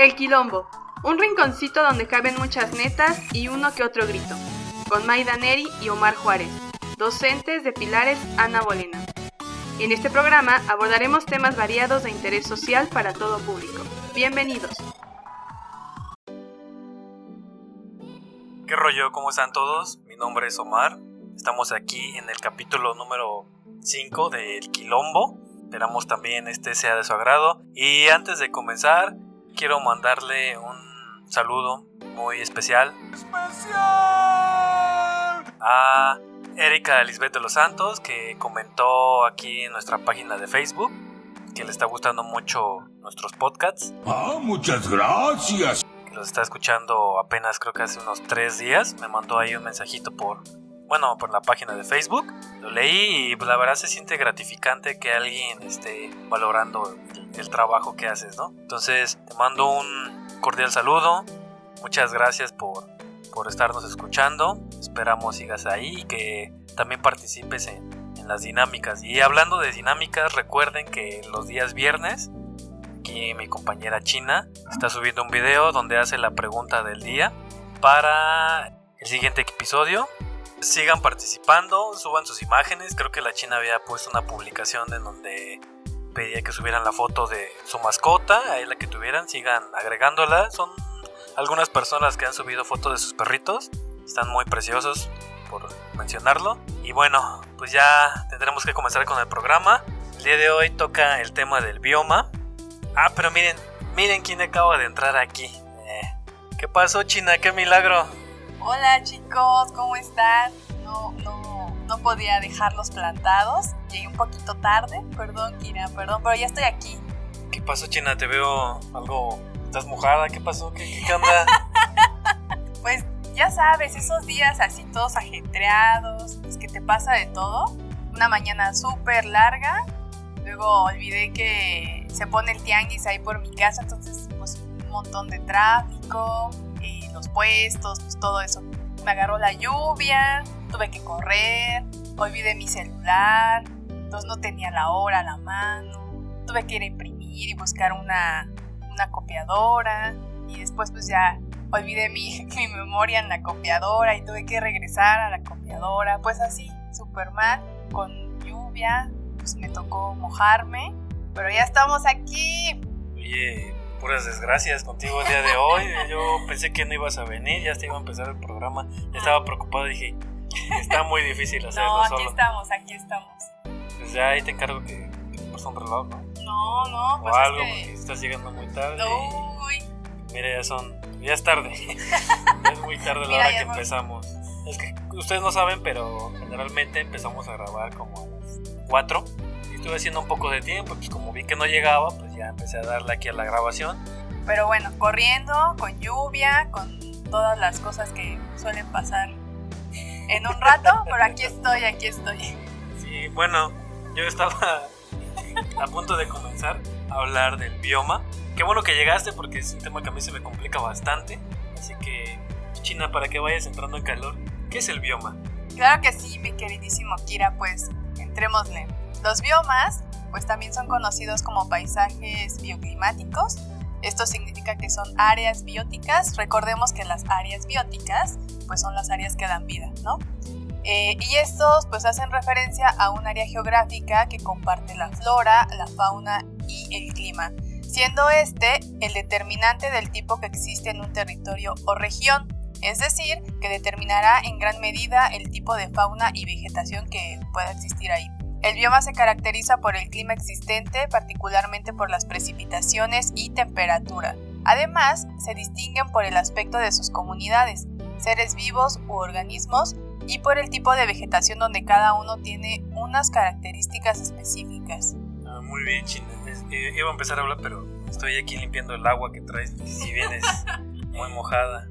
El Quilombo, un rinconcito donde caben muchas netas y uno que otro grito, con Maida Neri y Omar Juárez, docentes de Pilares Ana Bolena. En este programa abordaremos temas variados de interés social para todo público. Bienvenidos. ¿Qué rollo? ¿Cómo están todos? Mi nombre es Omar. Estamos aquí en el capítulo número 5 del Quilombo. Esperamos también este sea de su agrado. Y antes de comenzar, quiero mandarle un saludo muy especial. ¡Especial! A Erika Lisbeth de los Santos, que comentó aquí en nuestra página de Facebook que le está gustando mucho nuestros podcasts. Ah, muchas gracias. Que los está escuchando apenas creo que hace unos tres días. Me mandó ahí un mensajito por, bueno, por la página de Facebook. Lo leí y pues, la verdad se siente gratificante que alguien esté valorando el, trabajo que haces, ¿no? Entonces te mando un cordial saludo. Muchas gracias por, por estarnos escuchando. Esperamos sigas ahí y que también participes en, en las dinámicas. Y hablando de dinámicas, recuerden que los días viernes, aquí mi compañera China está subiendo un video donde hace la pregunta del día para el siguiente episodio. Sigan participando, suban sus imágenes. Creo que la China había puesto una publicación en donde pedía que subieran la foto de su mascota, ahí la que tuvieran, sigan agregándola. Son algunas personas que han subido fotos de sus perritos, están muy preciosos por mencionarlo. Y bueno, pues ya tendremos que comenzar con el programa. El día de hoy toca el tema del bioma. Ah, pero miren, miren quién acaba de entrar aquí. Eh, ¿Qué pasó, China? ¡Qué milagro! Hola chicos, ¿cómo están? No, no, no podía dejarlos plantados. Llegué un poquito tarde, perdón Kira, perdón, pero ya estoy aquí. ¿Qué pasó, China? Te veo algo... ¿Estás mojada? ¿Qué pasó? ¿Qué, qué onda? Pues ya sabes, esos días así todos ajetreados, pues que te pasa de todo. Una mañana súper larga, luego olvidé que se pone el tianguis ahí por mi casa, entonces pues un montón de tráfico, y los puestos, pues todo eso. Me agarró la lluvia, tuve que correr, olvidé mi celular, entonces no tenía la hora a la mano, tuve que ir a imprimir y buscar una, una copiadora y después pues ya olvidé mi, mi, memoria en la copiadora y tuve que regresar a la copiadora, pues así, súper mal, con lluvia, pues me tocó mojarme, pero ya estamos aquí. Oye, puras desgracias contigo el día de hoy. Yo pensé que no ibas a venir, ya te iba a empezar el programa. Ya estaba preocupado, dije, está muy difícil hacerlo no, aquí solo. estamos, aquí estamos. Pues ya ahí te encargo que, que te un reloj, ¿no? No, no, pues o algo, es porque que... estás llegando muy tarde. Uy, mira, ya son, ya es tarde. es muy tarde la Mira, hora que empezamos. Es que ustedes no saben, pero generalmente empezamos a grabar como a las 4. Estuve haciendo un poco de tiempo, pues como vi que no llegaba, pues ya empecé a darle aquí a la grabación. pero bueno, corriendo, con lluvia, con todas las cosas que suelen pasar en un rato, pero aquí estoy, aquí estoy. Sí, bueno, yo estaba a punto de comenzar a hablar del bioma. Qué bueno que llegaste porque es un tema que a mí se me complica bastante. Así que, China, para que vayas entrando en calor, ¿qué es el bioma? Claro que sí, mi queridísimo Kira, pues entrémosle. Los biomas, pues también son conocidos como paisajes bioclimáticos. Esto significa que son áreas bióticas. Recordemos que las áreas bióticas, pues son las áreas que dan vida, ¿no? Eh, y estos, pues hacen referencia a un área geográfica que comparte la flora, la fauna y el clima, siendo este el determinante del tipo que existe en un territorio o región es decir, que determinará en gran medida el tipo de fauna y vegetación que pueda existir ahí. El bioma se caracteriza por el clima existente, particularmente por las precipitaciones y temperatura. Además, se distinguen por el aspecto de sus comunidades, seres vivos u organismos, y por el tipo de vegetación donde cada uno tiene unas características específicas. Ah, muy bien, China. Eh, iba a empezar a hablar, pero estoy aquí limpiando el agua que traes. Si vienes muy mojada.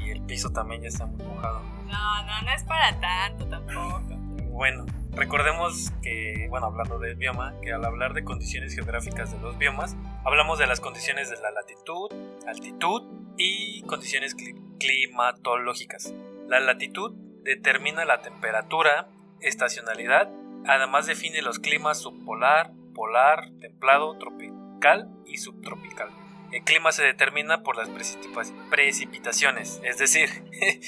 Y el piso también ya está muy mojado. No, no, no es para tanto tampoco. Bueno, recordemos que, bueno, hablando del bioma, que al hablar de condiciones geográficas de los biomas, hablamos de las condiciones de la latitud, altitud y condiciones cli- climatológicas. La latitud determina la temperatura, estacionalidad, además define los climas subpolar, polar, templado, tropical y subtropical. el clima se determina por las precipitaciones, es decir,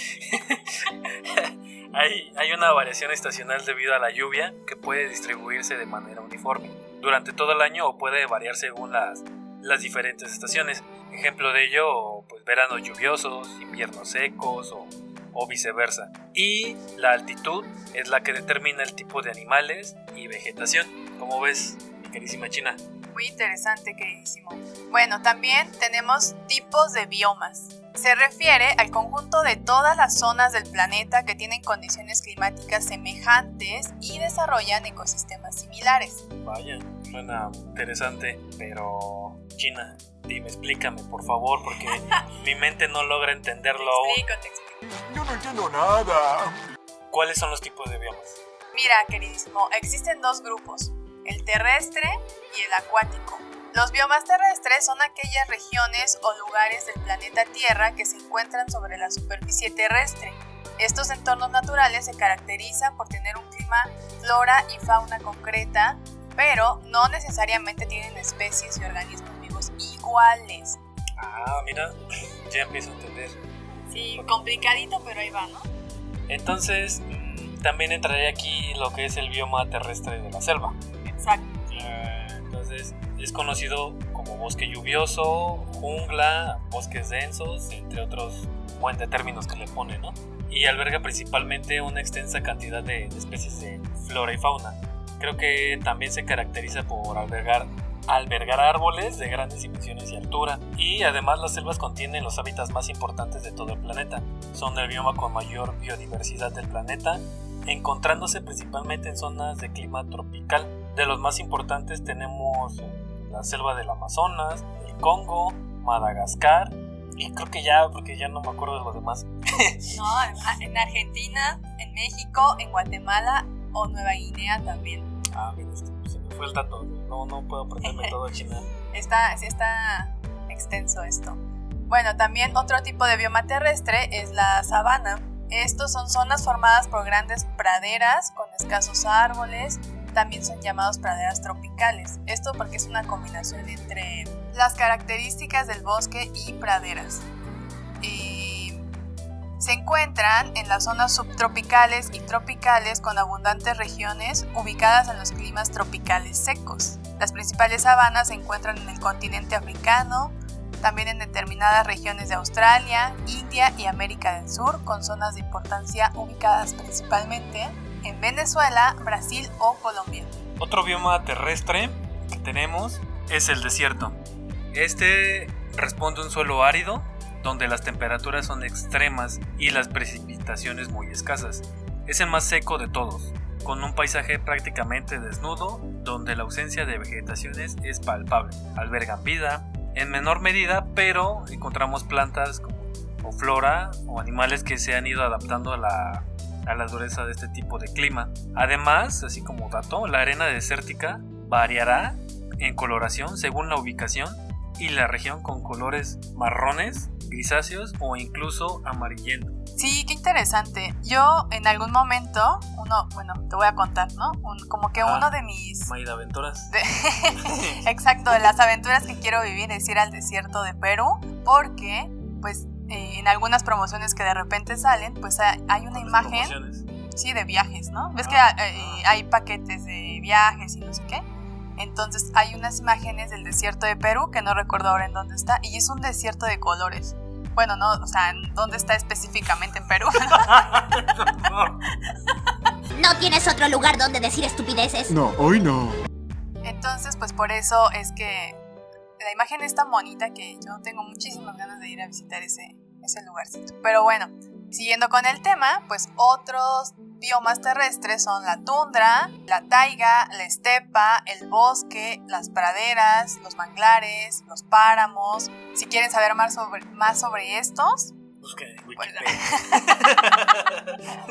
hay, hay una variación estacional debido a la lluvia que puede distribuirse de manera uniforme durante todo el año o puede variar según las, las diferentes estaciones. Ejemplo de ello, pues veranos lluviosos, inviernos secos o, o viceversa. Y la altitud es la que determina el tipo de animales y vegetación. Como ves, mi queridísima China? Muy interesante, queridísimo. Bueno, también tenemos tipos de biomas. Se refiere al conjunto de todas las zonas del planeta que tienen condiciones climáticas semejantes y desarrollan ecosistemas similares. Vaya, suena interesante, pero China, dime, explícame por favor, porque mi mente no logra entenderlo aún. Yo no entiendo nada. ¿Cuáles son los tipos de biomas? Mira, queridísimo, existen dos grupos, el terrestre y el acuático. Los biomas terrestres son aquellas regiones o lugares del planeta Tierra que se encuentran sobre la superficie terrestre. Estos entornos naturales se caracterizan por tener un clima, flora y fauna concreta, pero no necesariamente tienen especies y organismos vivos iguales. Ah, mira, ya empiezo a entender. Sí, complicadito, pero ahí va, ¿no? Entonces, mm, también entraría aquí lo que es el bioma terrestre de la selva. Exacto. Eh, es conocido como bosque lluvioso, jungla, bosques densos, entre otros buen de términos que le pone, ¿no? Y alberga principalmente una extensa cantidad de, de especies de flora y fauna. Creo que también se caracteriza por albergar albergar árboles de grandes dimensiones y altura. Y además las selvas contienen los hábitats más importantes de todo el planeta. Son el bioma con mayor biodiversidad del planeta, encontrándose principalmente en zonas de clima tropical. De los más importantes tenemos la selva del Amazonas, el Congo, Madagascar. Y creo que ya, porque ya no me acuerdo de los demás. No, en en Argentina, en México, en Guatemala o Nueva Guinea también. Ah, mira, se me fue el dato. No, no puedo aprenderme todo de China. Está, sí está extenso esto. Bueno, también otro tipo de bioma terrestre es la sabana. Estos son zonas formadas por grandes praderas con escasos árboles. También son llamados praderas tropicales. Esto porque es una combinación entre las características del bosque y praderas. Se encuentran en las zonas subtropicales y tropicales con abundantes regiones ubicadas en los climas tropicales secos. Las principales sabanas se encuentran en el continente africano, también en determinadas regiones de Australia, India y América del Sur, con zonas de importancia ubicadas principalmente en Venezuela, Brasil o Colombia. Otro bioma terrestre que tenemos es el desierto. Este responde a un suelo árido donde las temperaturas son extremas y las precipitaciones muy escasas. Es el más seco de todos, con un paisaje prácticamente desnudo donde la ausencia de vegetaciones es palpable. Albergan vida, en menor medida, pero encontramos plantas como, o flora o animales que se han ido adaptando a la, a la dureza de este tipo de clima. Además, así como dato, la arena desértica variará en coloración según la ubicación y la región con colores marrones, grisáceos o incluso amarillentos. Sí, qué interesante. Yo en algún momento, uno, bueno, te voy a contar, ¿no? Un- como que Ah. uno de mis... Maida Aventuras. de- exacto, de las aventuras que quiero vivir es ir al desierto de Perú, porque, pues, eh, en algunas promociones que de repente salen, pues hay una imagen, promociones. sí, de viajes, ¿no? Ves que Ah. eh, hay paquetes de viajes y no sé qué. Entonces hay unas imágenes del desierto de Perú, que no recuerdo ahora en dónde está, y es un desierto de colores. Bueno, no, o sea, en dónde está específicamente en Perú. ¿No tienes otro lugar donde decir estupideces? No, hoy no. Entonces, pues por eso es que la imagen es tan bonita que yo tengo muchísimas ganas de ir a visitar ese, ese lugarcito. Pero bueno, siguiendo con el tema, pues otros biomas terrestres son la tundra, la taiga, la estepa, el bosque, las praderas, los manglares, los páramos. Si quieren saber más sobre, más sobre estos, Busquen en Bueno. Wikipedia.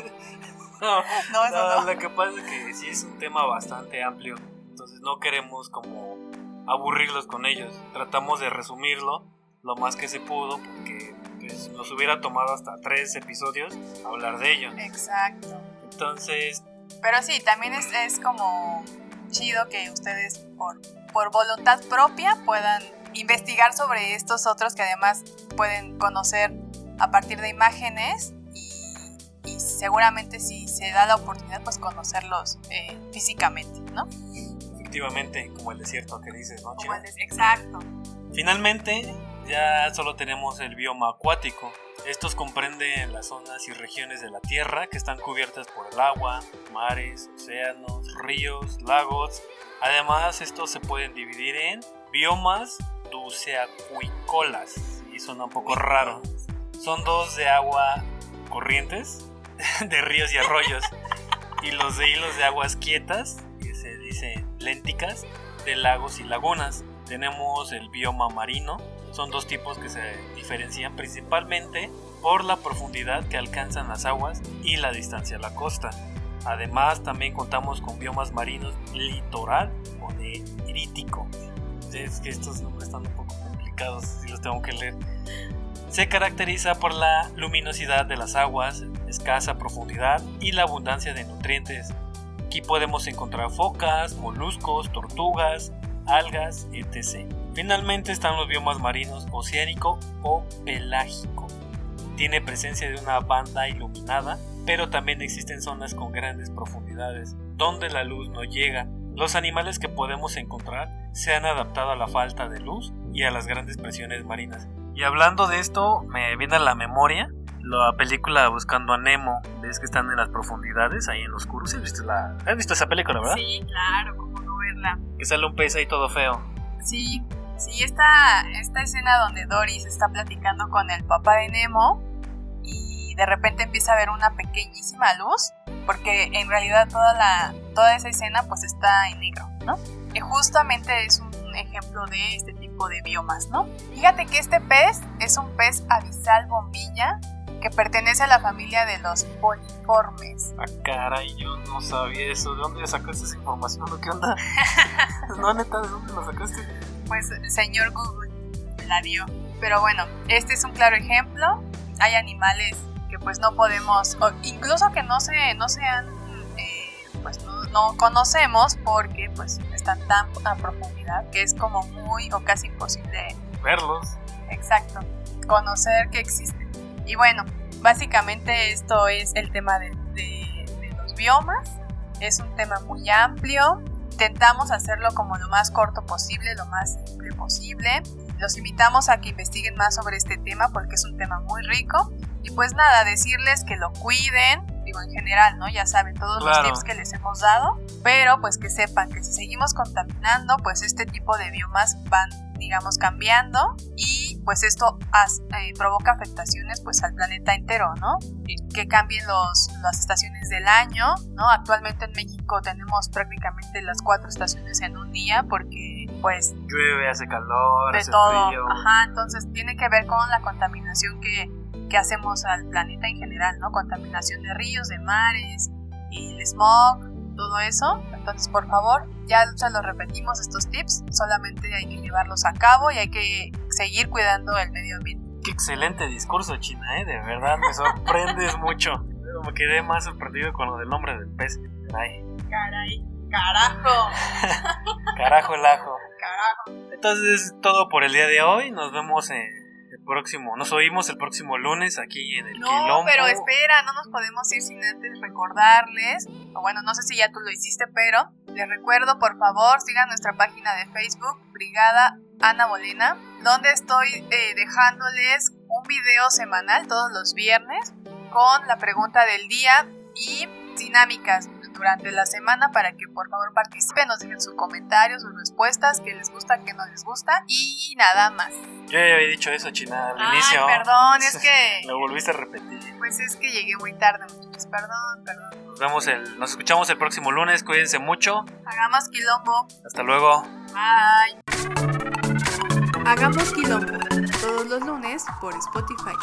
no, no, eso no, no. lo que pasa es que sí es un tema bastante amplio. Entonces no queremos como aburrirlos con ellos. Tratamos de resumirlo lo más que se pudo porque pues, nos hubiera tomado hasta tres episodios hablar de ello. Exacto. Entonces, Pero sí, también es, es como chido que ustedes por, por voluntad propia puedan investigar sobre estos otros que además pueden conocer a partir de imágenes y, y seguramente si se da la oportunidad pues conocerlos eh, físicamente, ¿no? Efectivamente, como el desierto que dices, ¿no? Como el Exacto. Finalmente, ya solo tenemos el bioma acuático. Estos comprenden las zonas y regiones de la Tierra que están cubiertas por el agua, mares, océanos, ríos, lagos. Además, estos se pueden dividir en biomas duceacuícolas. Y suena un poco raro. Son dos de agua corrientes, de ríos y arroyos. y los de hilos de aguas quietas, que se dice lénticas, de lagos y lagunas. Tenemos el bioma marino. Son dos tipos que se diferencian principalmente por la profundidad que alcanzan las aguas y la distancia a la costa. Además, también contamos con biomas marinos litoral o de erítico. Es que estos nombres están un poco complicados, si los tengo que leer. Se caracteriza por la luminosidad de las aguas, escasa profundidad y la abundancia de nutrientes. Aquí podemos encontrar focas, moluscos, tortugas, algas, etc. Finalmente están los biomas marinos oceánico o pelágico. Tiene presencia de una banda iluminada, pero también existen zonas con grandes profundidades, donde la luz no llega. Los animales que podemos encontrar se han adaptado a la falta de luz y a las grandes presiones marinas. Y hablando de esto, me viene a la memoria la película Buscando a Nemo. Ves que están en las profundidades, ahí en los oscuro. ¿Sí ¿Has visto, la... ¿Has visto esa película, verdad? Sí, claro, cómo no verla. Que sale un pez ahí todo feo. Sí, sí, esta, esta escena donde Doris está platicando con el papá de Nemo y de repente empieza a ver una pequeñísima luz, porque en realidad toda, la, toda esa escena pues está en negro, ¿no? Y justamente es un ejemplo de este tipo de biomas, ¿no? Fíjate que este pez es un pez abisal bombilla que pertenece a la familia de los poliformes. Ah, caray, yo no sabía eso. ¿De dónde sacaste esa información? ¿Qué onda? no, neta, ¿de dónde lo sacaste? Pues el señor Google la dio. Pero bueno, este es un claro ejemplo. Hay animales que pues no podemos, o incluso que no se, no sean, eh, pues no, no conocemos porque pues están tan a profundidad que es como muy o casi imposible, Verlos. exacto, conocer que existen. Y bueno, básicamente esto es el tema de, de- de los biomas. Es un tema muy amplio. Intentamos hacerlo como lo más corto posible, lo más simple posible. Los invitamos a que investiguen más sobre este tema porque es un tema muy rico. Y pues nada, decirles que lo cuiden, digo en general, ¿no? Ya saben todos Claro. los tips que les hemos dado, pero pues que sepan que si seguimos contaminando, pues este tipo de biomas van, digamos, cambiando y pues esto as- eh, provoca afectaciones pues al planeta entero, ¿no? Que cambien los, las estaciones del año, ¿no? Actualmente en México tenemos prácticamente las cuatro estaciones en un día porque pues Llueve, hace calor, de hace todo. frío. Ajá, entonces tiene que ver con la contaminación que, que hacemos al planeta en general, ¿no? Contaminación de ríos, de mares, y el smog, todo eso. Entonces, por favor, ya se los repetimos estos tips, solamente hay que llevarlos a cabo y hay que seguir cuidando el medio ambiente. Qué excelente discurso, China, ¿eh? De verdad, me sorprendes mucho. Me quedé más sorprendido con lo del nombre del pez. Ay, Caray, carajo, carajo el ajo. carajo. Entonces es todo por el día de hoy. Nos vemos en el próximo. Nos oímos el próximo lunes aquí en el No, Quilombo. pero espera, no nos podemos ir sin antes recordarles, o bueno, no sé si ya tú lo hiciste, pero les recuerdo, por favor, sigan nuestra página de Facebook, Brigada Ana Bolena, donde estoy eh, dejándoles un video semanal todos los viernes con la pregunta del día y dinámicas durante la semana para que por favor participen, nos dejen sus comentarios, sus respuestas, que les gusta, qué no les gusta y nada más. Yo ya había dicho eso, China, al Ay, inicio. Perdón, es que... Lo volviste a repetir. Pues es que llegué muy tarde, muchachos, perdón, perdón. Nos vemos el... Nos escuchamos el próximo lunes, cuídense mucho. Hagamos quilombo. Hasta luego. Bye. Hagamos quilombo todos los lunes por Spotify.